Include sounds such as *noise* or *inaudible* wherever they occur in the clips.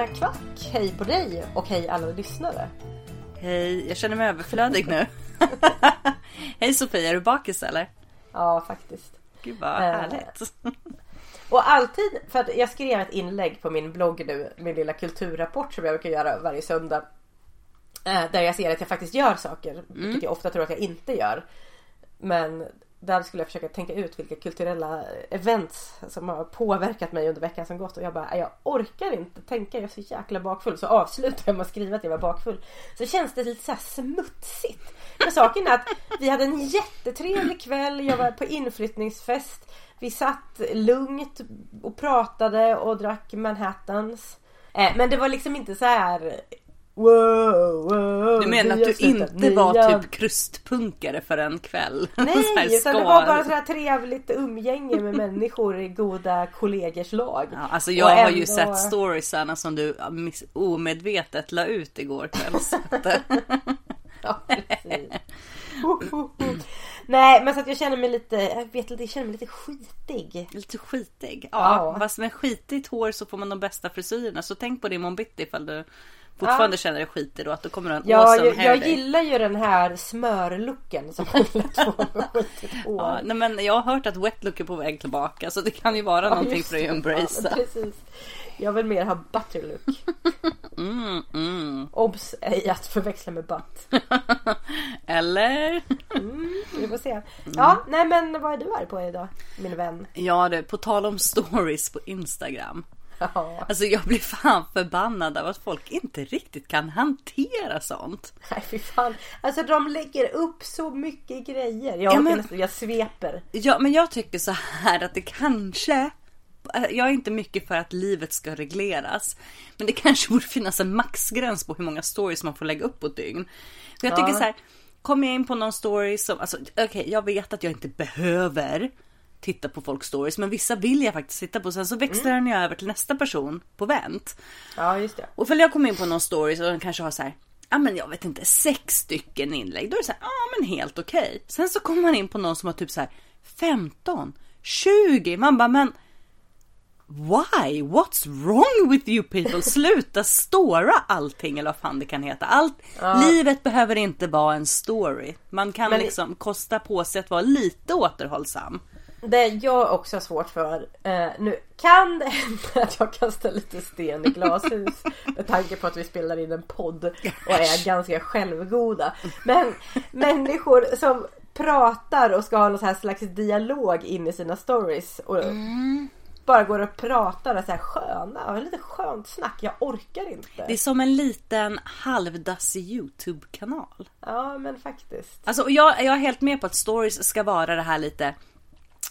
Kattakvack, hej på dig och hej alla lyssnare. Hej, jag känner mig överflödig nu. *laughs* Hej Sofia, är du bakis eller? Ja, faktiskt. Gud vad Eh, härligt. *laughs* Och alltid, för att jag skrev ett inlägg på min blogg nu, min lilla kulturrapport som jag brukar göra varje söndag. eh, Där jag ser att jag faktiskt gör saker, vilket jag ofta tror att jag inte gör. Men där skulle jag försöka tänka ut vilka kulturella events som har påverkat mig under veckan som gått och jag bara, jag orkar inte tänka, jag är så jäkla bakfull. Så avslutar jag med att skriva att jag var bakfull. Så känns det lite så här smutsigt. Men saken är att vi hade en jättetrevlig kväll, jag var på inflyttningsfest. Vi satt lugnt och pratade och drack Manhattans. Eh, men det var liksom inte så här Wow, wow, Du menar att har du slutat, inte var har- typ krustpunkare för en kväll? *laughs* Nej, utan det var bara sådär trevligt umgänge med människor i goda kollegers lag. Ja, alltså Och jag har ju ändå- sett storiesarna som du omedvetet la ut igår kväll. så att, *laughs* Ja, precis. Nej, men så att jag känner mig lite, jag vet inte, jag känner mig lite skitig. Lite skitig. Ja, Ja. fast med skitigt hår så får man de bästa frisyrerna. Så tänk på det imorgon bitti ifall du fortfarande känner dig skitig då. Att då kommer du en Ja, awesome jag, jag gillar ju den här smörlooken som man. *laughs* Ja, nej men jag har hört att wet look är på väg tillbaka så det kan ju vara Ja, någonting för att embracea. Ja. Jag vill mer ha butterlook. *laughs* Mm, mm. Obs! Ej att förväxla med butt. *laughs* Eller? Vi får se. Ja, nej men vad är du arg på idag? Min vän. Ja du, på tal om stories på Instagram. Ja, Alltså jag blir fan förbannad av att folk inte riktigt kan hantera sånt. nej fy fan. Alltså de lägger upp så mycket grejer. Jag, Ja, men- nästan, jag sveper. Ja, men jag tycker så här att det kanske jag är inte mycket för att livet ska regleras. Men det kanske borde finnas en maxgräns på hur många stories man får lägga upp på ett dygn. För jag tycker så här, kommer jag in på någon story som, alltså okej jag vet att jag inte behöver titta på folks stories. Men vissa vill jag faktiskt titta på. Sen så växlar den ju över till nästa person på vänt. Ja, just det. Och ifall jag kommer in på någon story så den kanske har så här, ja men jag vet inte, sex stycken inlägg. Då är det så här, ja men helt okej. Sen så kommer man in på någon som har typ så här 15, 20. Man bara, men why? What's wrong with you people? Sluta stora allting eller vad fan det kan heta. Allt, Livet behöver inte vara en story. Man kan Men- liksom kosta på sig att vara lite återhållsam. Det jag också har svårt för. Eh, nu kan det hända att jag kastar lite sten i glashus. med tanke på att vi spelar in en podd och är ganska självgoda. Men människor som pratar och ska ha någon slags dialog in i sina stories. Och bara går och pratar och så här sköna. och Lite skönt snack. Jag orkar inte. Det är som en liten halvdassig YouTube-kanal. Ja men faktiskt. Alltså jag, jag är helt med på att stories ska vara det här lite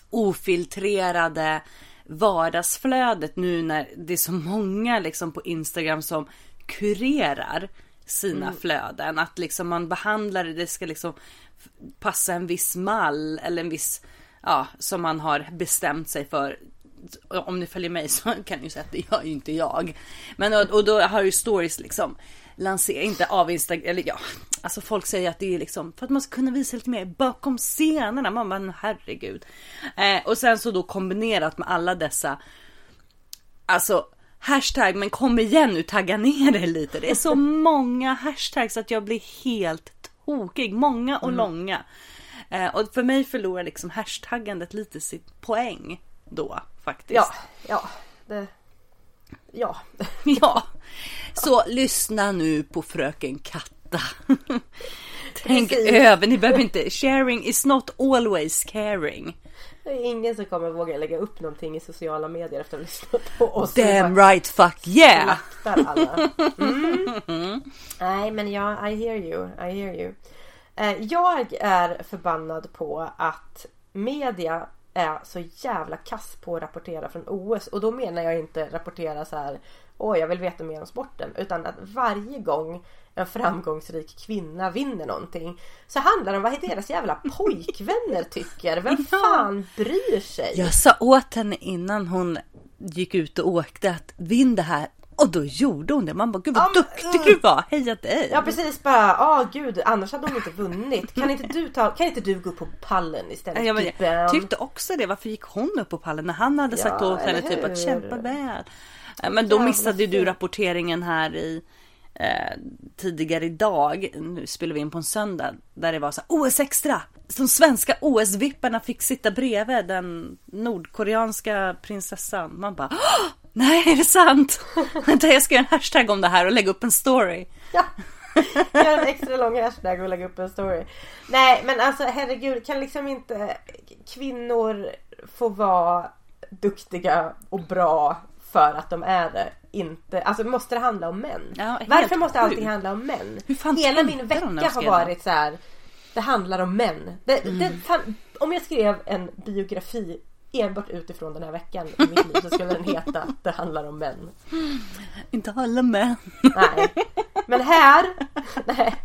ofiltrerade vardagsflödet nu när det är så många liksom på Instagram som kurerar sina flöden. Att liksom man behandlar det, det ska liksom passa en viss mall eller en viss, ja, som man har bestämt sig för. om ni följer mig så *laughs* kan ni säga att det gör ju inte jag. Men och, och då har ju stories liksom lanserat, inte av Instagram, eller ja, alltså folk säger att det är liksom för att man ska kunna visa lite mer bakom scenerna. Man bara herregud. Eh, och sen så då kombinerat med alla dessa, alltså hashtag men kom igen nu tagga ner det lite. Det är så *laughs* många hashtags att jag blir helt tokig. Många och mm. långa. Eh, och för mig förlorar liksom hashtaggandet lite sitt poäng då faktiskt. Ja, ja. Det, ja. *laughs* ja. Så lyssna nu på fröken Katta. *laughs* Tänk Precis. över, ni behöver inte, sharing is not always caring. Det är ingen som kommer våga lägga upp någonting i sociala medier efter att ha lyssnat på oss. Damn right fuck yeah! alla. *laughs* Mm. Nej men ja, I hear you, I hear you. Eh, jag är förbannad på att media är så jävla kass på att rapportera från OS och då menar jag inte rapportera så här Åh jag vill veta mer om sporten utan att varje gång en framgångsrik kvinna vinner någonting så handlar det om vad deras jävla *laughs* pojkvänner tycker. Vem fan bryr sig? Jag sa åt henne innan hon gick ut och åkte att vinn det här och då gjorde hon det. Man bara, gud vad ja, duktig du var, heja dig. Ja precis, bara, ja oh, gud, annars hade hon inte vunnit. Kan inte du, ta, kan inte du gå upp på pallen istället? Ja, men jag tyckte också det, varför gick hon upp på pallen när han hade sagt ja, åt henne typ att kämpa väl. Men då missade du rapporteringen här i eh, tidigare idag. Nu spelar vi in på en söndag där det var så OS extra. De svenska OS-vipparna fick sitta bredvid den nordkoreanska prinsessan. Man bara Nej, är det sant? *laughs* Vänta, jag ska göra en hashtag om det här och lägga upp en story. Ja, gör en extra lång hashtag och lägga upp en story. Nej, men alltså herregud, kan liksom inte kvinnor få vara duktiga och bra för att de är det? Inte, alltså måste det handla om män? Ja, Varför måste allting handla om män? Hela min vecka har varit så här. Det handlar om män. Det, mm. det, fan, om jag skrev en biografi enbart utifrån den här veckan i mitt liv så skulle den heta Det handlar om män. Inte alla män. Nej. Men här, *laughs* nej.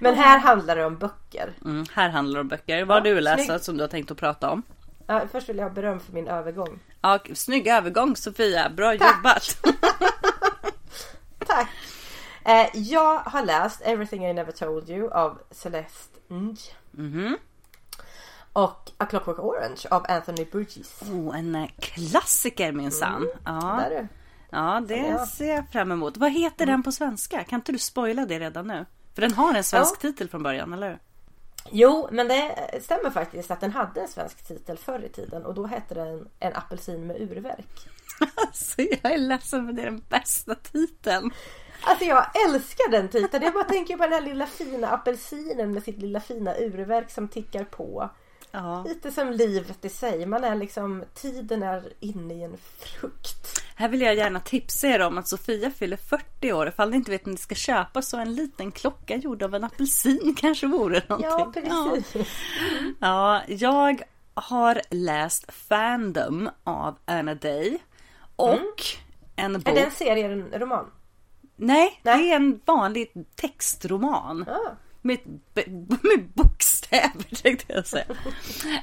Men här handlar det om böcker. Mm, här handlar det om böcker. Vad har du läst som du har tänkt att prata om? Först vill jag ha beröm för min övergång. Ja, snygg övergång Sofia. Bra Tack. jobbat. *laughs* Tack. Eh, jag har läst Everything I Never Told You av Celeste Ng. Mm -hmm. Och A Clockwork Orange av Anthony Burgess. Oh, en eh, klassiker minsann. Mm, ja. Där ja, det ja. ser jag fram emot. Vad heter mm. den på svenska? Kan inte du spoila det redan nu? För den har en svensk ja. titel från början, eller Jo, men det stämmer faktiskt att den hade en svensk titel förr i tiden och då hette den En apelsin med urverk. Alltså jag är ledsen men det är den bästa titeln. Alltså jag älskar den titeln. Jag bara tänker på den här lilla fina apelsinen med sitt lilla fina urverk som tickar på. Ja. Lite som livet i sig. Man är liksom, tiden är inne i en frukt. Här vill jag gärna tipsa er om att Sofia fyller 40 år. Ifall ni inte vet om ni ska köpa så en liten klocka gjord av en apelsin *laughs* kanske vore någonting. Ja, precis. Ja, ja jag har läst Fandom av Anna Day. Och mm. en bok. Är det en serie, en roman? Nej, Nej, det är en vanlig textroman. Ah. Med, *laughs* med bokstäver tänkte jag säga. *laughs*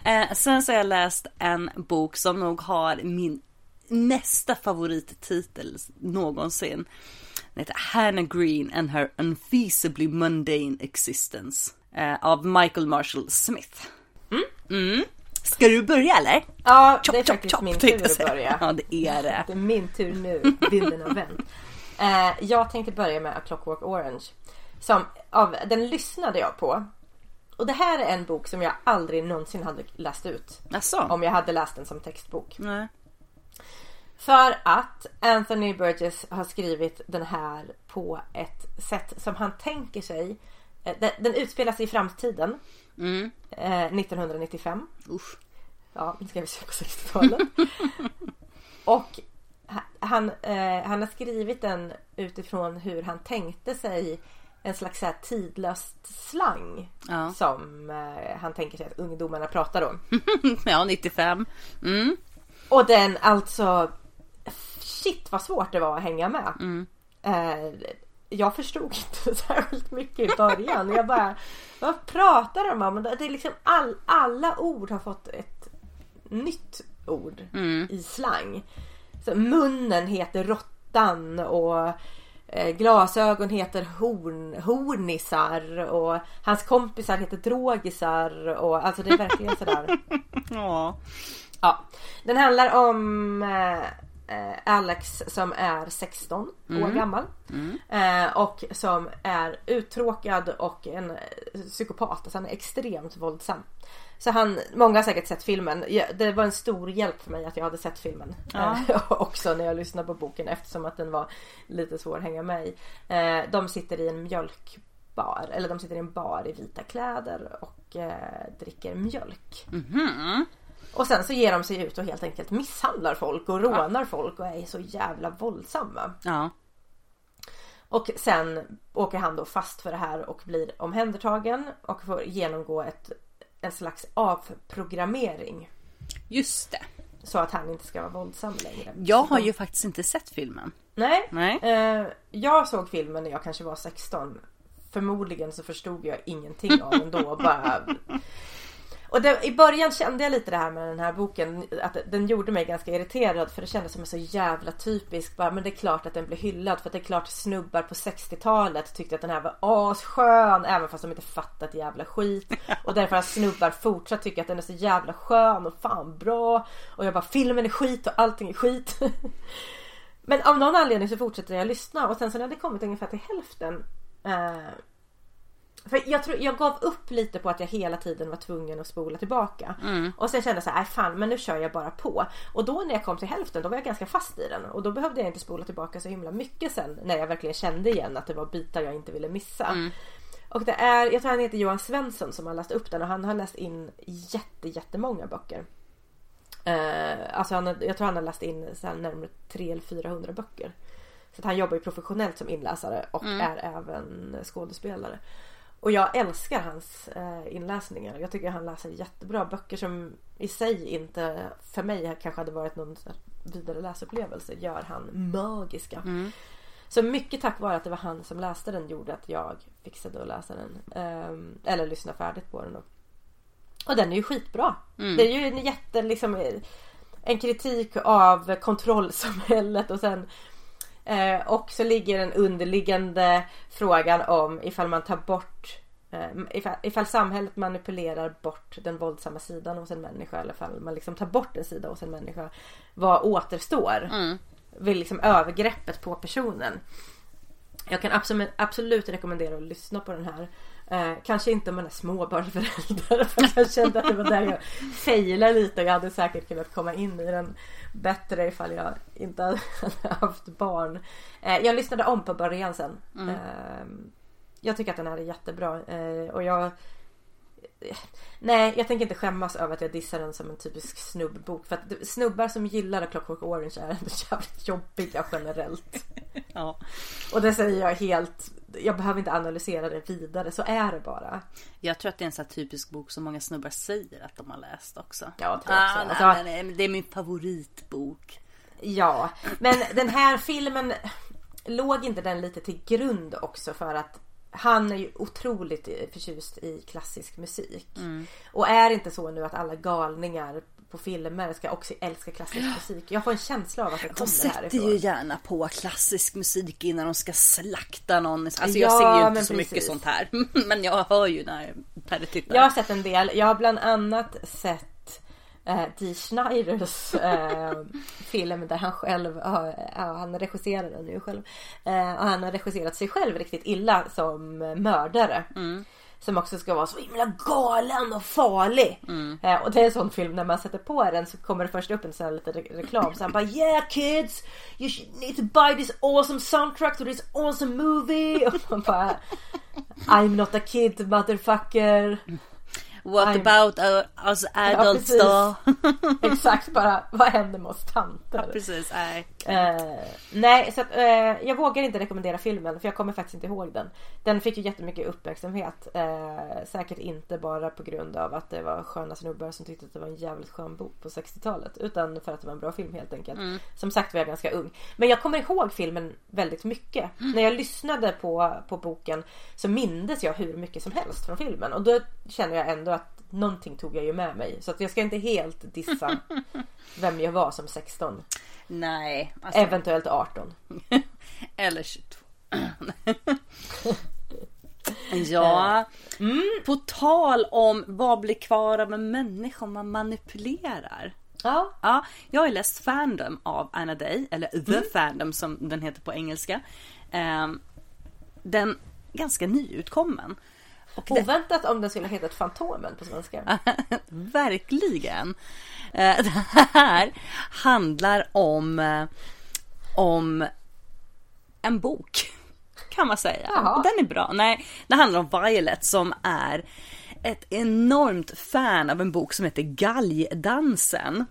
Eh, sen så har jag läst en bok som nog har min nästa favorittitel någonsin. Den heter Hannah Green and her unfeasibly mundane existence. Eh, av Michael Marshall Smith. Mm. Mm. Ska du börja eller? Ja, chop, det är chop, faktiskt chop, min tur att börja. Ja, det är det. Det är min tur nu. Bilden har vänt. Eh, jag tänkte börja med A Clockwork Orange. Som, av, den lyssnade jag på. Och det här är en bok som jag aldrig någonsin hade läst ut. Asså? Om jag hade läst den som textbok. Nej. För att Anthony Burgess har skrivit den här på ett sätt som han tänker sig. Eh, den, den utspelar sig i framtiden. Mm. Eh, 1995. Usch. Ja, nu ska vi se på 60-talet. *laughs* och han, eh, han har skrivit den utifrån hur han tänkte sig en slags så här tidlöst slang. Ja. Som eh, han tänker sig att ungdomarna pratar om. *laughs* ja, 95. Mm. Och den alltså Shit vad svårt det var att hänga med. Mm. Eh, jag förstod *laughs* inte särskilt mycket i början. Jag bara, vad pratar de om? Det är liksom all, alla ord har fått ett nytt ord i slang. Så munnen heter råttan och eh, glasögon heter horn, hornisar och hans kompisar heter drogisar och alltså det är verkligen sådär. *laughs* Ja. Ja. Den handlar om eh, eh, Alex som är 16 år gammal. Eh, och som är uttråkad och en eh, psykopat. Alltså han är extremt våldsam. Så han, många har säkert sett filmen. Ja, Det var en stor hjälp för mig att jag hade sett filmen. Eh, *laughs* också när jag lyssnade på boken eftersom att den var lite svår att hänga med i. Eh, de sitter i en mjölkbar. Eller de sitter i en bar i vita kläder och eh, dricker mjölk. Och sen så ger de sig ut och helt enkelt misshandlar folk och rånar folk och är så jävla våldsamma. Ja. Och sen åker han då fast för det här och blir omhändertagen och får genomgå ett, en slags avprogrammering. Just det. Så att han inte ska vara våldsam längre. Jag har ju faktiskt inte sett filmen. Nej. Nej. Eh, jag såg filmen när jag kanske var 16. Förmodligen så förstod jag ingenting av den då. Bara... Och det, i början kände jag lite det här med den här boken. Att den gjorde mig ganska irriterad. För det kändes som en så jävla typisk. Bara, men det är klart att den blir hyllad. För att det är klart snubbar på 60-talet tyckte att den här var asskön. Även fast de inte fattat jävla skit. *laughs* Och därför har snubbar fortsatt tycka att den är så jävla skön och fan bra. Och jag bara filmen är skit och allting är skit. *laughs* Men av någon anledning så fortsätter jag lyssna och sen så när det kommit ungefär till hälften eh, För jag tror jag gav upp lite på att jag hela tiden var tvungen att spola tillbaka. Och sen kände jag så här, "Nej, fan men nu kör jag bara på. Och då när jag kom till hälften då var jag ganska fast i den. Och då behövde jag inte spola tillbaka så himla mycket sen. När jag verkligen kände igen att det var bitar jag inte ville missa. Och det är, jag tror han heter Johan Svensson som har läst upp den och han har läst in jätte, jättemånga böcker. Eh, alltså han, jag tror han har läst in så här närmare 300 eller 400 böcker. Så att han jobbar ju professionellt som inläsare och är även skådespelare. Och jag älskar hans eh, inläsningar. Jag tycker han läser jättebra böcker som i sig inte för mig kanske hade varit någon vidare läsupplevelse. Gör han magiska. Så mycket tack vare att det var han som läste den gjorde att jag fixade att läsa den. Ehm, eller lyssna färdigt på den. Och, och den är ju skitbra. Det är ju en jätte liksom eh, en kritik av kontrollsamhället och sen eh, och så ligger den underliggande frågan om ifall man tar bort eh, ifall, ifall samhället manipulerar bort den våldsamma sidan hos en människa eller ifall man liksom tar bort en sida hos en människa. Vad återstår? Vid liksom övergreppet på personen. Jag kan absolut, absolut rekommendera att lyssna på den här. Eh, kanske inte om man är småbarnsförälder. *laughs* För jag kände att det var där jag failade lite. Jag hade säkert kunnat komma in i den bättre ifall jag inte hade *laughs* haft barn. Eh, jag lyssnade om på början sen. Eh, jag tycker att den här är jättebra. Eh, och jag Nej, jag tänker inte skämmas över att jag dissar den som en typisk snubbbok. För att det- snubbar som gillar A Clockwork Orange är ändå *laughs* jävligt jobbiga generellt. *laughs* Ja. Och det säger jag helt... Jag behöver inte analysera det vidare, så är det bara. Jag tror att det är en sån här typisk bok som många snubbar säger att de har läst också. Ja, jag tror också ah, det. nej, Alltså- nej, nej, det är min favoritbok. Ja, men den här filmen låg inte den lite till grund också för att han är ju otroligt förtjust i klassisk musik. Och är inte så nu att alla galningar på filmer ska också älska klassisk musik. Jag får en känsla av att det De kommer sätter härifrån. ju gärna på klassisk musik innan de ska slakta någon. Alltså jag Ja, ser ju inte så mycket precis. sånt här. *laughs* Men jag hör ju när Perre tittar. Jag har sett en del. Jag har bland annat sett eh, Dee Schneiders eh, film där han själv har, ja, han regisserar den ju själv. Eh, och han har regisserat sig själv riktigt illa som mördare. Som också ska vara så himla galen och farlig. Eh, och det är en sån film när man sätter på den så kommer det först upp en sån här liten re- reklam. Så han bara yeah kids you should need to buy this awesome soundtrack to this awesome movie. *laughs* Och man bara I'm not a kid motherfucker. What I'm- about uh, us adults precis. då? *laughs* Exakt bara, vad händer med oss tanter? Precis, nej. Eh, nej, så att, eh, jag vågar inte rekommendera filmen för jag kommer faktiskt inte ihåg den. Den fick ju jättemycket uppmärksamhet. Eh, säkert inte bara på grund av att det var sköna snubbar som tyckte att det var en jävligt skön bok på 60-talet. Utan för att det var en bra film helt enkelt. Som sagt var jag ganska ung. Men jag kommer ihåg filmen väldigt mycket. När jag lyssnade på, på boken så mindes jag hur mycket som helst från filmen. Och då känner jag ändå någonting tog jag ju med mig. Så att jag ska inte helt dissa *laughs* vem jag var som 16. Nej. Alltså... Eventuellt 18. *laughs* Eller 22. *laughs* ja. Mm. På tal om vad blir kvar av en människa om man manipulerar. Ja. ja. Jag har läst Fandom av Anna Day, eller The mm. Fandom som den heter på engelska. Um, den ganska nyutkommen. Och Oväntat det... om den skulle hetat Fantomen på svenska. *laughs* Verkligen. Uh, det här handlar om, uh, om en bok. Kan man säga. Jaha. Den är bra. Nej, det handlar om Violet som är ett enormt fan av en bok som heter Galgdansen.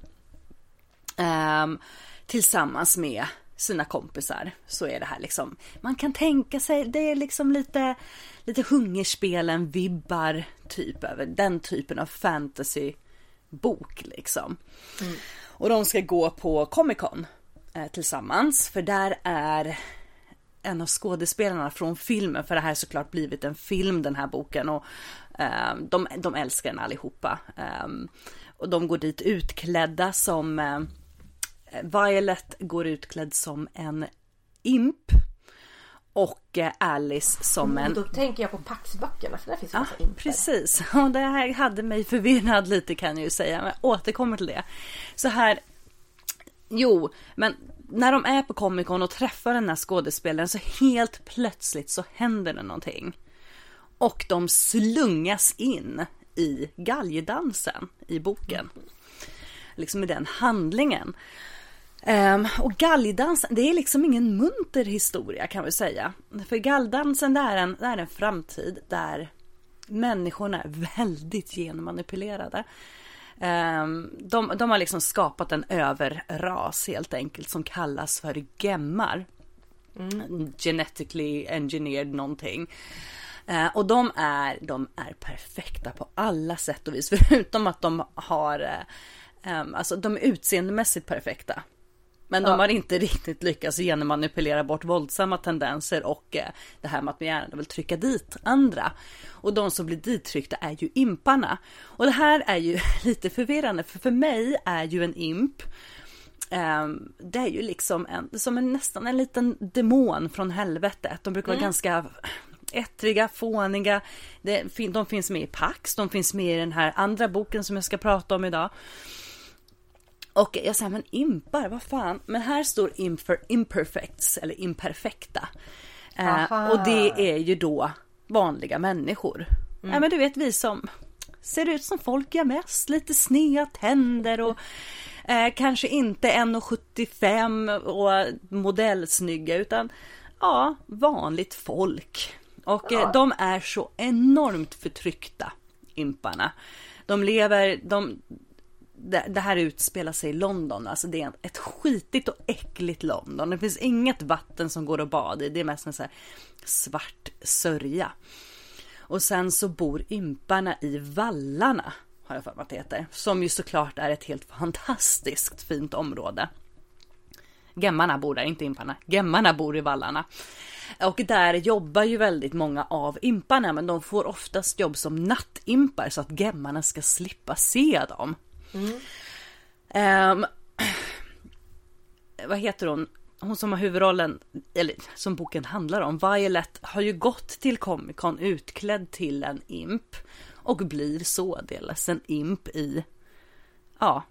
Um, tillsammans med sina kompisar så är det här liksom. Man kan tänka sig, det är liksom lite, lite hungerspelen vibbar typ över den typen av fantasy bok liksom. Mm. Och de ska gå på Comic Con eh, tillsammans för där är en av skådespelarna från filmen, för det här har såklart blivit en film den här boken och eh, de, de älskar den allihopa. Eh, och de går dit utklädda som eh, Violet går utklädd som en imp. Och eh, Alice som en... Då tänker jag på Paxböckerna för där finns ja, imper. Precis, *laughs* och det här hade mig förvirrad lite kan jag ju säga, men jag återkommer till det. Så här, jo, men när de är på Comic Con och träffar den här skådespelaren så helt plötsligt så händer det någonting. Och de slungas in i galgdansen i boken. Liksom i den handlingen. Um, och galgdansen, det är liksom ingen munter historia kan vi säga. För galgdansen det är en, det är en framtid där människorna är väldigt genmanipulerade. Um, de, de har liksom skapat en överras helt enkelt som kallas för gemmar. Mm. Genetically engineered någonting. Uh, och de är, de är perfekta på alla sätt och vis *laughs* förutom att de har uh, um, Alltså de är utseendemässigt perfekta. Men de ja. har inte riktigt lyckats genmanipulera bort våldsamma tendenser och eh, det här med att man gärna vill trycka dit andra. Och de som blir dittryckta är ju imparna. Och det här är ju *laughs* lite förvirrande för för mig är ju en imp eh, det är ju liksom en, som en, nästan en liten demon från helvetet. De brukar vara mm. ganska ettriga, fåniga. de finns med i Pax, de finns med i den här andra boken som jag ska prata om idag. Och jag säger men impar, vad fan. Men här står imper, imperfects eller imperfekta. Eh, och det är ju då vanliga människor. Mm. Ja men du vet vi som ser ut som folk gör mest. Lite sneda tänder och eh, kanske inte 1,75 och modellsnygga utan ja, vanligt folk. Och eh, de är så enormt förtryckta, imparna. De lever, de, det, det, här utspelar sig i London, alltså det är ett skitigt och äckligt London. Det finns inget vatten som går att bada i, det är mest en så svart sörja. Och sen så bor ymparna i vallarna, har jag för mig att det heter. Som ju såklart är ett helt fantastiskt fint område. Gemmarna bor där, inte imparna. Gemmarna bor i vallarna. Och där jobbar ju väldigt många av imparna, men de får oftast jobb som nattimpar så att gemmarna ska slippa se dem. Mm. Um, *clears throat* vad heter hon? Hon som har huvudrollen, eller som boken handlar om, Violet, har ju gått till Comic Con utklädd till en imp. Och blir således en imp i, ja,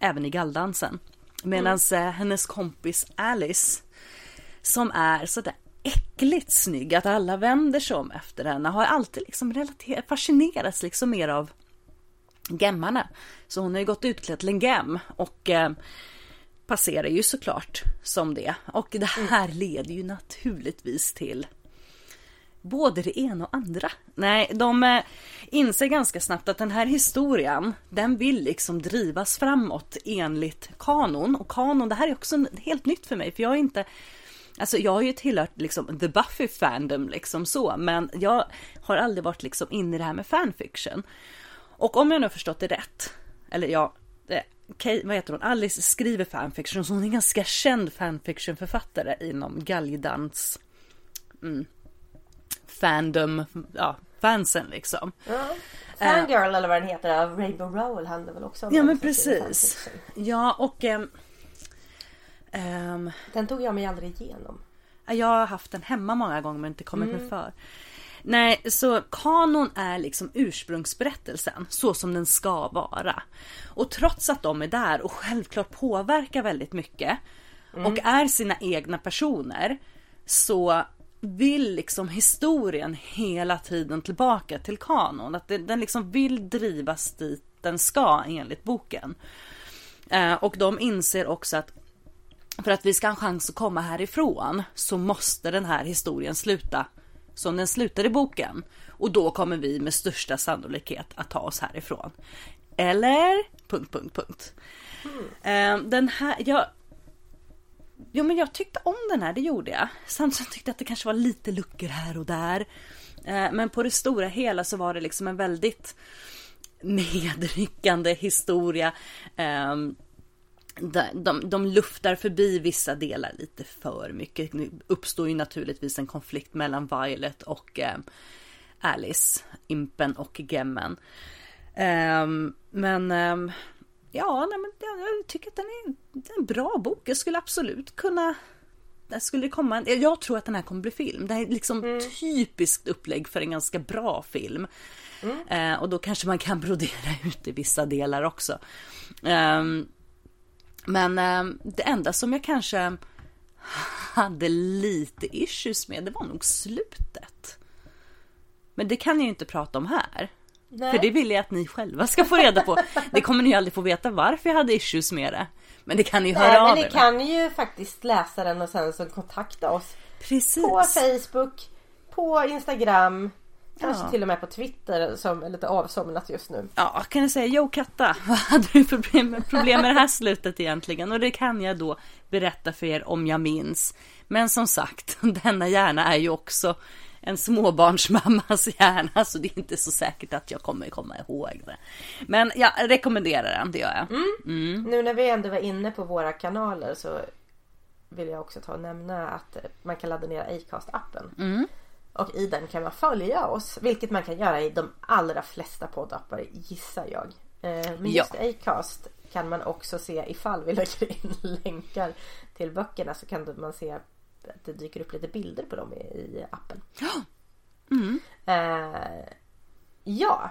även i galldansen. Medan mm. Eh, hennes kompis Alice, som är sådär äckligt snygg att alla vänder sig om efter henne, har alltid liksom relaterat, fascinerats liksom mer av gemmarna. Så hon har ju gått utklädd till en gem och eh, passerar ju såklart som det. Och det här leder ju naturligtvis till både det ena och andra. Nej, de eh, inser ganska snabbt att den här historien, den vill liksom drivas framåt enligt kanon. Och kanon, det här är också helt nytt för mig, för jag är inte Alltså jag har ju tillhört liksom the Buffy fandom liksom så, men jag har aldrig varit liksom inne i det här med fanfiction. Och om jag nu har förstått det rätt, eller ja, Kay, vad heter hon? Alice skriver fanfiction, så hon är en ganska känd fanfictionförfattare inom galgdans mm, fandom, ja, fansen liksom. Ja. Fangirl eller vad den heter av Rainbow Rowell handlar väl också om Ja men precis. Ja och ehm, ehm, Den tog jag mig aldrig igenom. jag har haft den hemma många gånger men inte kommit mig för. Nej, så kanon är liksom ursprungsberättelsen så som den ska vara. Och trots att de är där och självklart påverkar väldigt mycket och är sina egna personer så vill liksom historien hela tiden tillbaka till kanon. Att den, den liksom vill drivas dit den ska enligt boken. Eh, och de inser också att för att vi ska ha en chans att komma härifrån så måste den här historien sluta som den slutar i boken. Och då kommer vi med största sannolikhet att ta oss härifrån. Eller? Punkt, punkt, punkt. Mm. den här, jag... Jo men jag tyckte om den här, det gjorde jag. Samtidigt tyckte jag att det kanske var lite luckor här och där. Ehm, men på det stora hela så var det liksom en väldigt medryckande historia. Ehm, de, de, de luftar förbi vissa delar lite för mycket. Nu uppstår ju naturligtvis en konflikt mellan Violet och eh, Alice, Impen och Gemmen. Ehm, men ehm, ja, nej, men jag, tycker att den är, en bra bok. Jag skulle absolut kunna skulle komma en, jag tror att den här kommer bli film. Det här är liksom typiskt upplägg för en ganska bra film. Eh, och då kanske man kan brodera *laughs* ut i vissa delar också. Ehm, men eh, det enda som jag kanske hade lite issues med, det var nog slutet. Men det kan jag ju inte prata om här. Nej. För det vill jag att ni själva ska få reda på. Det kommer ni aldrig få veta varför jag hade issues med det. Men det kan ni höra Nej, av men ni er. kan ju faktiskt läsa den och sen så kontakta oss. Precis. På Facebook, på Instagram, kanske Ja. till och med på Twitter som är lite avsomnat just nu. Ja, kan jag säga, jo Katta, *laughs* vad hade du för problem, problem med det här slutet egentligen? Och det kan jag då berätta för er om jag minns. Men som sagt, *laughs* denna hjärna är ju också en småbarnsmammas hjärna, så det är inte så säkert att jag kommer komma ihåg det. Men jag rekommenderar den, det gör jag. Nu när vi ändå var inne på våra kanaler så vill jag också ta och nämna att man kan ladda ner Acast-appen. Och i den kan man följa oss, vilket man kan göra i de allra flesta poddappar gissar jag. Eh, Men Ja. just Acast kan man också se ifall vi *laughs* lägger in länkar till böckerna så kan man se att det dyker upp lite bilder på dem i, appen. Eh, ja,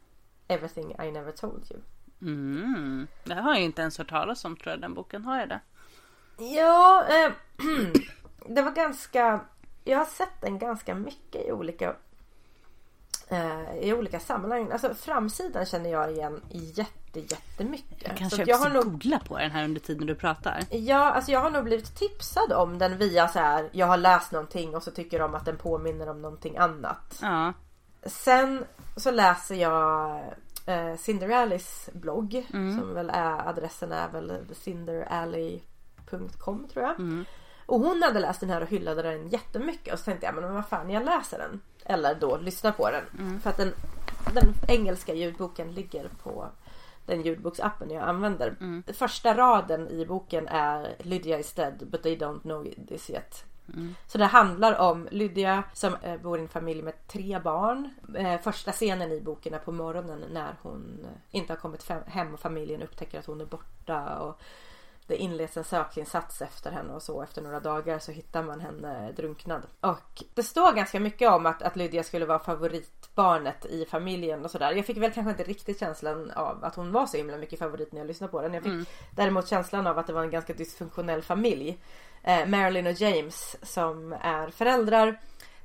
Everything I Never Told You. Mm. Det har jag inte ens hört talas om tror jag, den boken. Har jag det? Ja, eh, *clears throat* det var ganska... Jag har sett den ganska mycket i olika eh, i olika sammanhang. Alltså framsidan känner jag igen jätte, jättemycket. Jag kanske jag har nog, googla på den här under tiden du pratar. ja, alltså jag har nog blivit tipsad om den via så här. Jag har läst någonting och så tycker de att den påminner om någonting annat. Ja. Sen så läser jag eh, Cinderallis blogg. Mm. Som väl är adressen är väl cinderalley.com tror jag. Mm. Och hon hade läst den här och hyllade den jättemycket. Och så tänkte jag men vad fan jag läser den. Eller då lyssnar på den. Mm. För att den, den engelska ljudboken ligger på den ljudboksappen jag använder. Första raden i boken är Lydia is dead but they don't know this yet. Så det handlar om Lydia som eh, bor i en familj med tre barn. Eh, första scenen i boken är på morgonen när hon eh, inte har kommit hem och familjen upptäcker att hon är borta. Och det inleds en sökinsats efter henne och så efter några dagar så hittar man henne drunknad. Och det står ganska mycket om att, att Lydia skulle vara favoritbarnet i familjen och sådär. Jag fick väl kanske inte riktigt känslan av att hon var så himla mycket favorit när jag lyssnade på den. Jag fick däremot känslan av att det var en ganska dysfunktionell familj. Eh, Marilyn och James som är föräldrar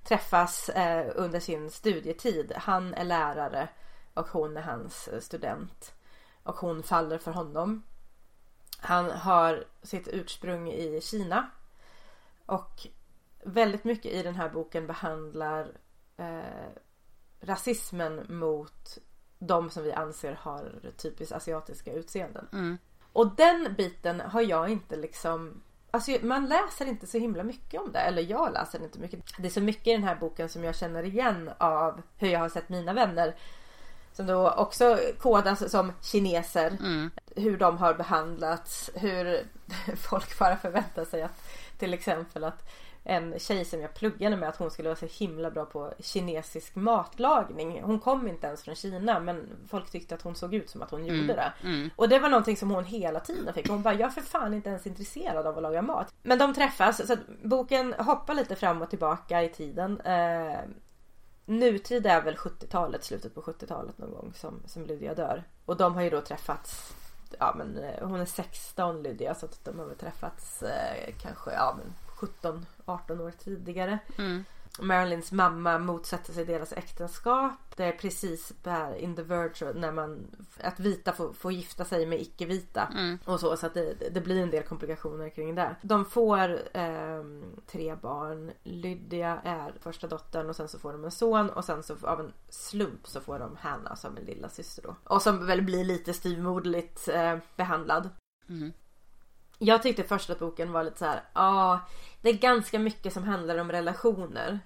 träffas eh, under sin studietid. Han är lärare och hon är hans eh, student. Och hon faller för honom. Han har sitt ursprung i Kina. Och väldigt mycket i den här boken behandlar eh, rasismen mot de som vi anser har typiskt asiatiska utseenden. Och den biten har jag inte liksom Alltså man läser inte så himla mycket om det. Eller jag läser inte mycket. Det är så mycket i den här boken som jag känner igen av hur jag har sett mina vänner. Som då också kodas som kineser. Hur de har behandlats. Hur *laughs* folk bara förväntar sig att till exempel att en tjej som jag pluggade med att hon skulle vara så himla bra på kinesisk matlagning. Hon kom inte ens från Kina men folk tyckte att hon såg ut som att hon gjorde det. Och det var någonting som hon hela tiden fick. Hon bara, jag är för fan inte ens intresserad av att laga mat. Men de träffas så att boken hoppar lite fram och tillbaka i tiden. Eh, nutid är väl 70-talet, slutet på 70-talet någon gång som, som Lydia dör. Och de har ju då träffats Ja men eh, hon är 16 Lydia så att de har väl träffats eh, kanske ja men 17-18 år tidigare. Marilyns mamma motsätter sig deras äktenskap. Det är precis där in the verge när man att vita får, får gifta sig med icke-vita och så så att det, det blir en del komplikationer kring det. De får ehm, tre barn. Lydia är första dottern och sen så får de en son och sen så av en slump så får de Hanna som en lilla syster då. Och som väl blir lite styvmoderligt eh, behandlad. Jag tyckte först att boken var lite så här, ja, det är ganska mycket som handlar om relationer.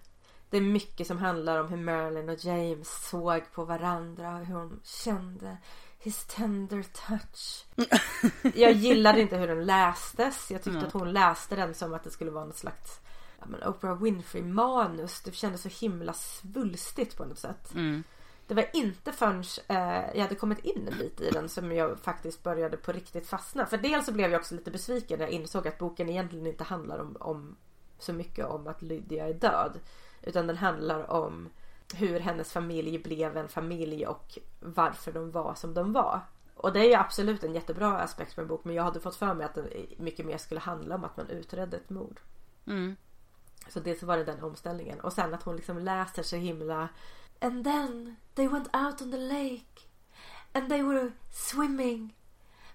Det är mycket som handlar om hur Marilyn och James såg på varandra och hur hon kände his tender touch. *laughs* Jag gillade inte hur den lästes. Jag tyckte att hon läste den som att det skulle vara något slags ja, men Oprah Winfrey manus. Det kändes så himla svulstigt på något sätt. Det var inte förrän eh, jag hade kommit in en bit i den som jag faktiskt började på riktigt fastna. För dels så blev jag också lite besviken när jag insåg att boken egentligen inte handlar om, om så mycket om att Lydia är död. Utan den handlar om hur hennes familj blev en familj och varför de var som de var. Och det är ju absolut en jättebra aspekt med en bok men jag hade fått för mig att den mycket mer skulle handla om att man utredde ett mord. Så det så var det den omställningen. Och sen att hon liksom läser så himla And then they went out on the lake and they were swimming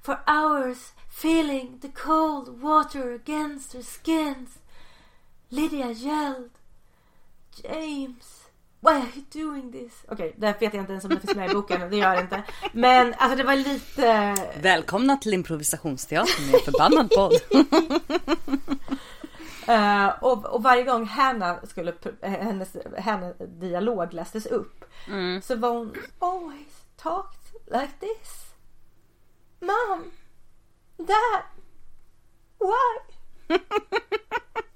for hours feeling the cold water against their skins. Lydia yelled James Why are you doing this? Okej, det vet jag inte ens om det finns med i boken. Det gör det inte. Men alltså det var lite... Välkomna till improvisationsteatern med förbannad podd. *laughs* Eh, och, och varje gång Hanna skulle, eh, hennes, hennes dialog lästes upp så var hon always talked like this. Mom, Dad, why? *laughs*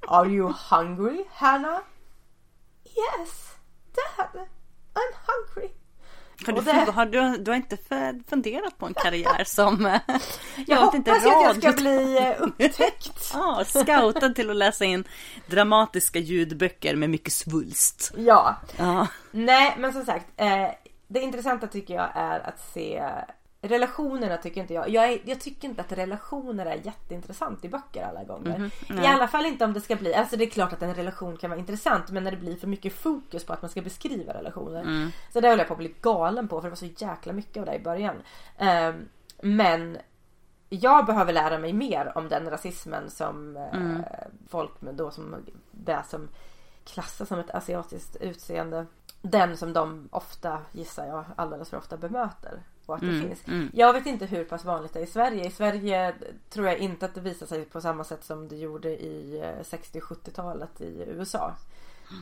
Are you hungry, Hannah? Yes, Dad, I'm hungry. Har du, det- har du, du har inte funderat på en karriär som... eh, *laughs* Jag inte, hoppas ju att jag ska bli eh, *laughs* upptäckt. Ja, scoutad till att läsa in dramatiska ljudböcker med mycket svulst. Ja. Ja. Nej men som sagt. Eh, det intressanta tycker jag är att se Relationerna tycker inte jag. Jag, är, jag tycker inte att relationer är jätteintressant i böcker alla gånger. I alla fall inte om det ska bli. Alltså det är klart att en relation kan vara intressant. Men när det blir för mycket fokus på att man ska beskriva relationer. Så det höll jag på att bli galen på. För det var så jäkla mycket av det i början. Eh, men jag behöver lära mig mer om den rasismen som eh, folk med då som det som klassas som ett asiatiskt utseende. Den som de ofta, gissar jag, alldeles för ofta bemöter. Och att det finns. Jag vet inte hur pass vanligt det är i Sverige. I Sverige tror jag inte att det visar sig på samma sätt som det gjorde i eh, 60-70-talet i USA.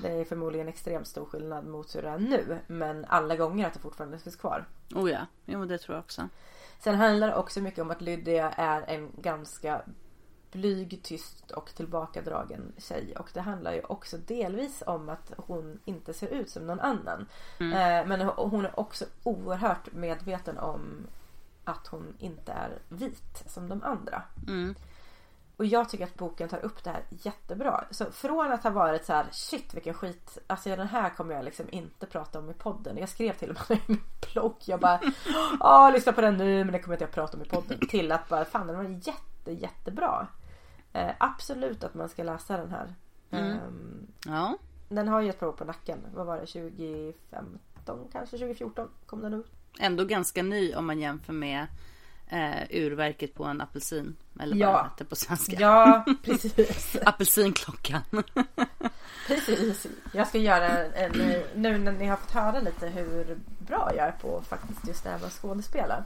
Det är förmodligen extremt stor skillnad mot hur det är nu. Men alla gånger att det fortfarande finns kvar. Oh ja, jo det tror jag också. Sen handlar det också mycket om att Lydia är en ganska blyg, tyst och tillbakadragen tjej. Och det handlar ju också delvis om att hon inte ser ut som någon annan. Eh, men hon är också oerhört medveten om att hon inte är vit som de andra. Och jag tycker att boken tar upp det här jättebra. Så från att ha varit så här shit vilken skit. Alltså den här kommer jag liksom inte prata om i podden. Jag skrev till och med *laughs* i min blogg. Jag bara ja lyssna på den nu men det kommer inte jag prata om i podden. Till att bara fan den var jätte jättebra. Eh, absolut att man ska läsa den här. Ehm, Ja. den har ju ett par år på nacken. Vad var det 2015 kanske 2014 kom den ut. Ändå ganska ny om man jämför med eh, urverket på en apelsin. Eller vad Ja. det på svenska. Ja *laughs* precis. Apelsinklockan. Precis. Jag ska göra en, en, nu när ni har fått höra lite hur bra jag är på faktiskt just det här med att skådespela.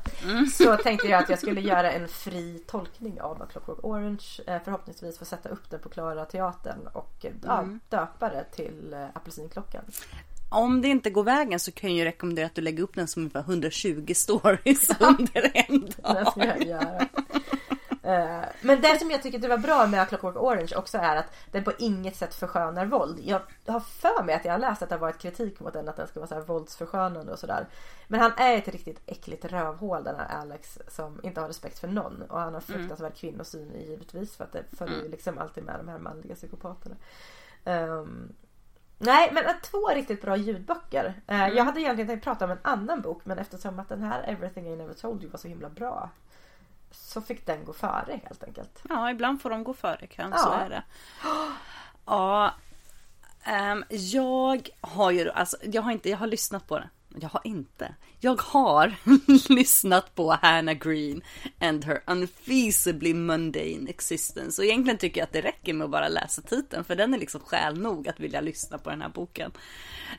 Så tänkte jag att jag skulle göra en fri tolkning av Clockwork Orange. Eh, Förhoppningsvis få sätta upp den på Klara Teatern och eh, ja, döpa det till eh, Apelsinklockan. Om det inte går vägen så kan jag ju rekommendera att du lägger upp den som ungefär 120 stories under en Det dag. ska jag göra. Eh, Men det som jag tycker det var bra med A Clockwork Orange också är att den på inget sätt förskönar våld. Jag har för mig att jag har läst att det har varit kritik mot den att den ska vara så här våldsförskönande och sådär. Men han är ett riktigt äckligt rövhål den här Alex som inte har respekt för någon. Och han har fruktansvärd kvinnosyn givetvis för att det följer ju liksom alltid med de här manliga psykopaterna. Ehm, Nej men två riktigt bra ljudböcker. Eh, Jag hade egentligen tänkt prata om en annan bok men eftersom att den här Everything I Never Told You var så himla bra. Så fick den gå före helt enkelt. Ja, ibland får de gå före kön, Ja. så är det. Ja, ehm, jag har ju, alltså, jag har inte, jag har lyssnat på det. Jag har inte. Jag har *laughs* lyssnat på Hannah Green and her unfeasibly mundane existence. Och egentligen tycker jag att det räcker med att bara läsa titeln. För den är liksom skäl nog att vilja lyssna på den här boken.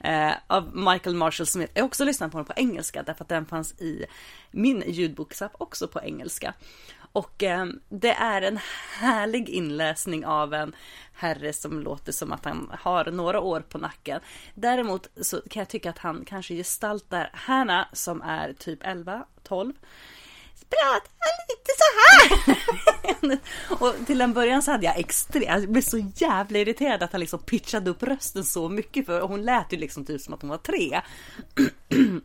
Eh, av Michael Marshall Smith. Jag har också lyssnat på den på engelska. Därför att den fanns i min ljudboksapp också på engelska. Och eh, det är en härlig inläsning av en herre som låter som att han har några år på nacken. Däremot så kan jag tycka att han kanske gestaltar Hanna som är typ 11, 12. Pratar lite så här. *laughs* och till en början så hade jag extremt, jag blev så jävla irriterad att han liksom pitchade upp rösten så mycket för hon lät ju liksom typ som att hon var tre. *clears throat*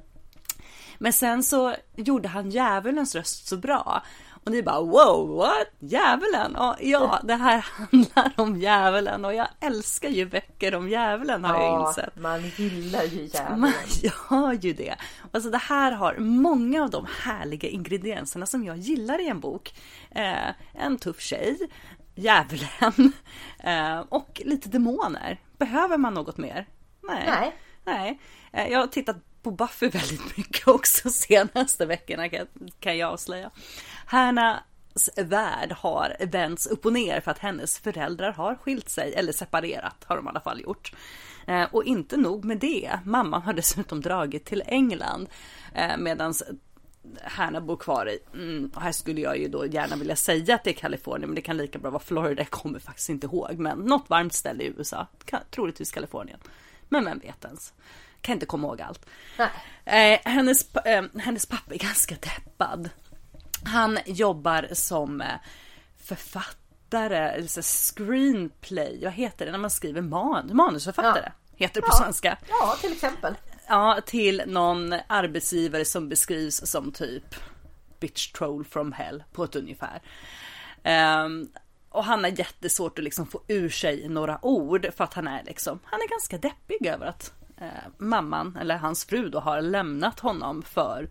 Men sen så gjorde han djävulens röst så bra. Och ni bara wow, what? Djävulen? Och ja, det här *laughs* handlar om djävulen och jag älskar ju böcker om djävulen har jag insett. man gillar ju djävulen. Man *laughs* gör ju det. Alltså det här har många av de härliga ingredienserna som jag gillar i en bok. Eh, en tuff tjej, djävulen *laughs* eh, och lite demoner. Behöver man något mer? Nej. Nej. Nej. Eh, jag har tittat på Buffy väldigt mycket också *laughs* senaste veckorna kan, kan jag avslöja. Hannas värld har vänts upp och ner för att hennes föräldrar har skilt sig, eller separerat har de i alla fall gjort. Eh, och inte nog med det, mamman har dessutom dragit till England eh, medan Hanna bor kvar i, mm, och här skulle jag ju då gärna vilja säga att det är Kalifornien men det kan lika bra vara Florida, jag kommer faktiskt inte ihåg. Men något varmt ställe i USA, troligtvis Kalifornien. Men vem vet ens? Kan inte komma ihåg allt. Eh, hennes, eh, hennes pappa är ganska deppad. Han jobbar som eh, författare, eller så screenplay, vad heter det när man skriver man, manusförfattare? Heter det på Ja. svenska. Ja, till exempel. Ja, till någon arbetsgivare som beskrivs som typ bitch troll from hell på ett ungefär. Ehm, och han har jättesvårt att liksom få ur sig några ord för att han är liksom, han är ganska deppig över att eh, mamman eller hans fru då har lämnat honom för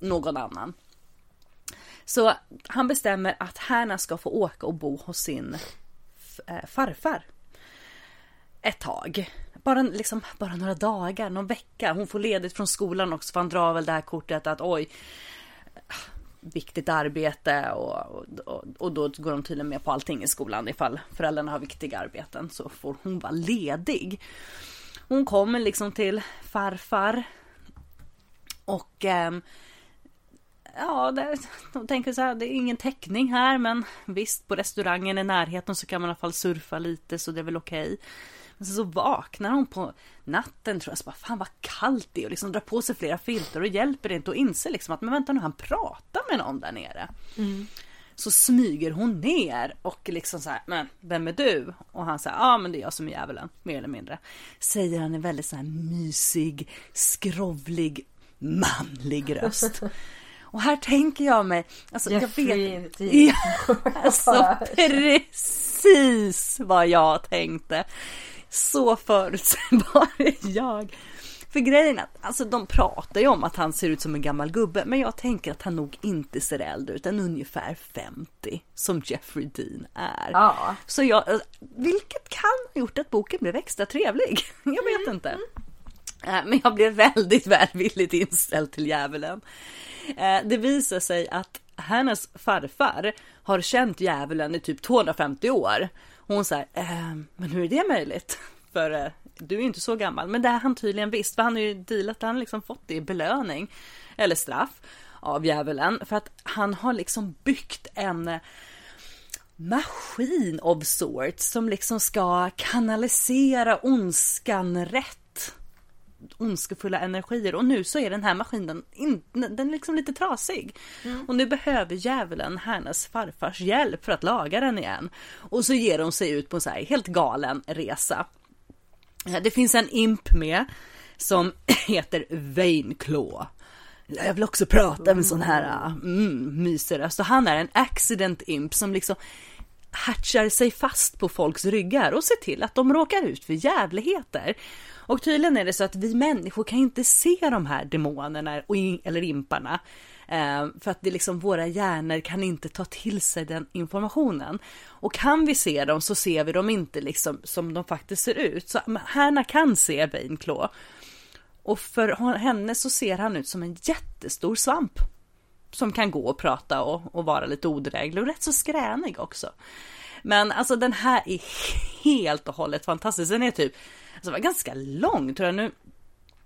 någon annan. Så han bestämmer att Hanna ska få åka och bo hos sin eh, farfar ett tag. Bara, liksom, bara några dagar, någon vecka. Hon får ledigt från skolan också för han drar väl det här kortet att oj, viktigt arbete och, och, och då går de tydligen med på allting i skolan. Ifall föräldrarna har viktiga arbeten så får hon vara ledig. Hon kommer liksom till farfar och eh, Ja, det, de tänker så här, det är ingen täckning här men visst på restaurangen i närheten så kan man i alla fall surfa lite så det är väl okej. Men Så vaknar hon på natten tror jag så bara fan vad kallt det är och liksom drar på sig flera filter och hjälper det inte och inser liksom att men vänta nu han pratar med någon där nere. Mm. Så smyger hon ner och liksom så här, men vem är du? Och han säger, ja ah, men det är jag som är djävulen, mer eller mindre. Säger han en väldigt så här mysig, skrovlig, manlig röst. *laughs* Och här tänker jag mig, alltså Jeffrey jag vet, ja, *laughs* alltså precis vad jag tänkte. Så förutsägbar är jag. För grejen är att alltså, de pratar ju om att han ser ut som en gammal gubbe, men jag tänker att han nog inte ser äldre ut än ungefär 50 som Jeffrey Dean är. Ja. Så jag, eh, vilket kan ha gjort att boken blev extra trevlig. *laughs* Jag vet Mm, inte. Eh, Men jag blev väldigt välvilligt inställd till djävulen. Eh, Det visar sig att hennes farfar har känt djävulen i typ 250 år. Hon säger, eh, men hur är det möjligt? *laughs* För du är ju inte så gammal. Men det har han tydligen visst, för han har ju dealat, han har liksom fått det i belöning, eller straff, av djävulen. För att han har liksom byggt en maskin of sorts som liksom ska kanalisera ondskan rätt ondskefulla energier och nu så är den här maskinen in, den är liksom lite trasig. Och nu behöver djävulen hennes farfars hjälp för att laga den igen. Och så ger hon sig ut på en så här helt galen resa. Eh, Det finns en imp med som *laughs* heter Vainclaw. Jag vill också prata med sån här mm, mysig röst. Och han är en accident imp som liksom hatchar sig fast på folks ryggar och ser till att de råkar ut för jävligheter. Och tydligen är det så att vi människor kan inte se de här demonerna eller imparna. Eh, för att det liksom våra hjärnor kan inte ta till sig den informationen. Och kan vi se dem så ser vi dem inte liksom som de faktiskt ser ut. Så men Härna kan se Vainclaw. Och för henne så ser han ut som en jättestor svamp. Som kan gå och prata och, och vara lite odräglig och rätt så skränig också. Men alltså den här är helt och hållet fantastisk. Den är typ, alltså var ganska lång tror jag nu.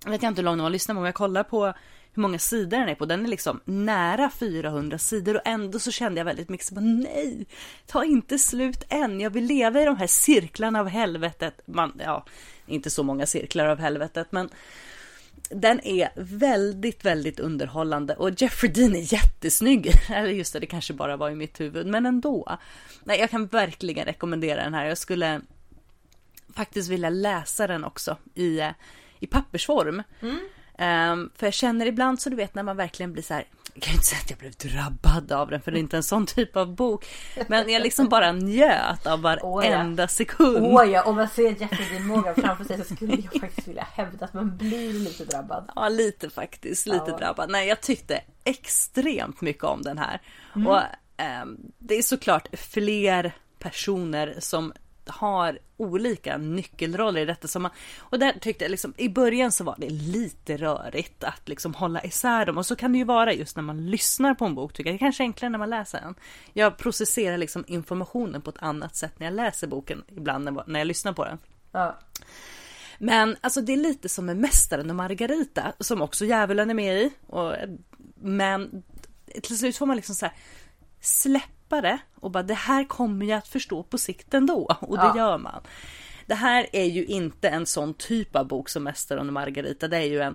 Jag vet inte hur lång den var, lyssna på om jag kollar på hur många sidor den är på. Den är liksom nära 400 sidor och ändå så kände jag väldigt mycket så bara, nej, ta inte slut än. Jag vill leva i de här cirklarna av helvetet. Man, ja, inte så många cirklar av helvetet, men den är väldigt, väldigt underhållande och Jeffrey Dean är jättesnygg. *laughs* Eller just det, det kanske bara var i mitt huvud, men ändå. Nej, jag kan verkligen rekommendera den här. Jag skulle faktiskt vilja läsa den också i, eh, i pappersform. Mm. Ehm, för jag känner ibland så du vet när man verkligen blir så här. Jag kan inte säga att jag blev drabbad av den för det är inte en sån typ av bok. Men jag liksom bara njöt av varenda sekund. Åh ja, om man ser Jeffrey Dean Morgan framför sig så skulle jag faktiskt vilja hävda att man blir lite drabbad. Ja, lite faktiskt. Lite Ja. drabbad. Nej, jag tyckte extremt mycket om den här. Och ehm, det är såklart fler personer som har olika nyckelroller i detta. Som man, och där tyckte jag liksom, i början så var det lite rörigt att liksom hålla isär dem. Och så kan det ju vara just när man lyssnar på en bok tycker jag. Det kanske är enklare när man läser den. Jag processerar liksom informationen på ett annat sätt när jag läser boken ibland när, när jag lyssnar på den. Ja. Men alltså det är lite som med Mästaren och Margarita som också djävulen är med i. Och, men till slut får man liksom så här släppa det och bara det här kommer jag att förstå på sikt ändå och det Ja. gör man. Det här är ju inte en sån typ av bok som Mästaren och Margarita. Det är ju en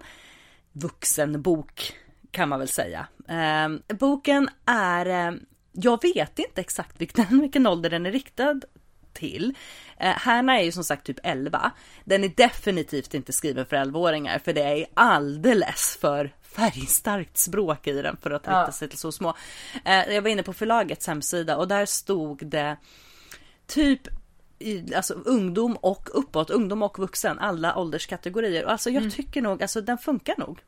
vuxenbok kan man väl säga. Eh, boken är, eh, jag vet inte exakt vilken, *laughs* vilken ålder den är riktad till. Eh, Hanna är ju som sagt typ 11. Den är definitivt inte skriven för 11-åringar för det är alldeles för färgstarkt språk i den för att rikta Ja. sig till så små. Eh, jag var inne på förlagets hemsida och där stod det typ i, alltså ungdom och uppåt, ungdom och vuxen, alla ålderskategorier. Och alltså jag tycker nog, alltså den funkar nog.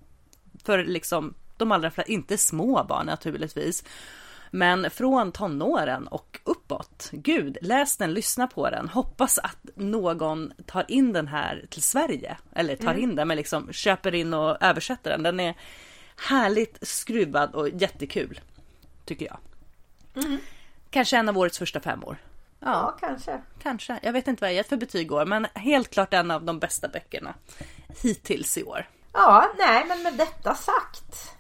För liksom de allra flesta, inte små barn naturligtvis. Men från tonåren och uppåt. Gud, läs den, lyssna på den. Hoppas att någon tar in den här till Sverige. Eller tar in den, men liksom köper in och översätter den. Den är härligt skruvad och jättekul. Tycker jag. Kanske en av årets första femmor. ja, kanske. Kanske. Jag vet inte vad jag gett för betyg år, men helt klart en av de bästa böckerna hittills i år. Ja, nej men med detta sagt.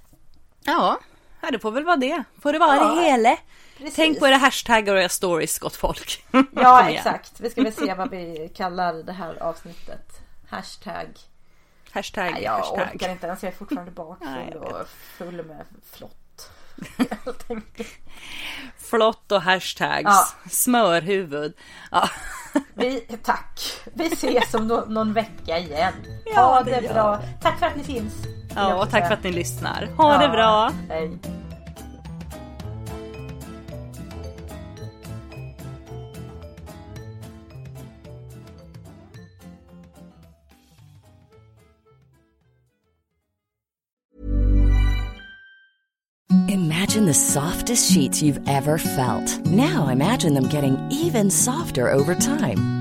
Ja, ja, det får väl vara det. Får det vara Ja. det hela. Precis. Tänk på era hashtaggar och era stories gott folk. Ja exakt. Vi ska väl se vad vi kallar det här avsnittet. Hashtag. Hashtag, Nej, jag hashtag. orkar inte ens. Jag är fortfarande bakfull och full med flott. *laughs* Flott och hashtags. Ja. Smörhuvud. Ja. Vi, tack. Vi ses om no någon vecka igen. Ja, ha det det, gör bra. Tack för att ni finns. Ja, och tack för att ni lyssnar. Ha det Ja, bra. Hej. Imagine the softest sheets you've ever felt. Now imagine them getting even softer over time.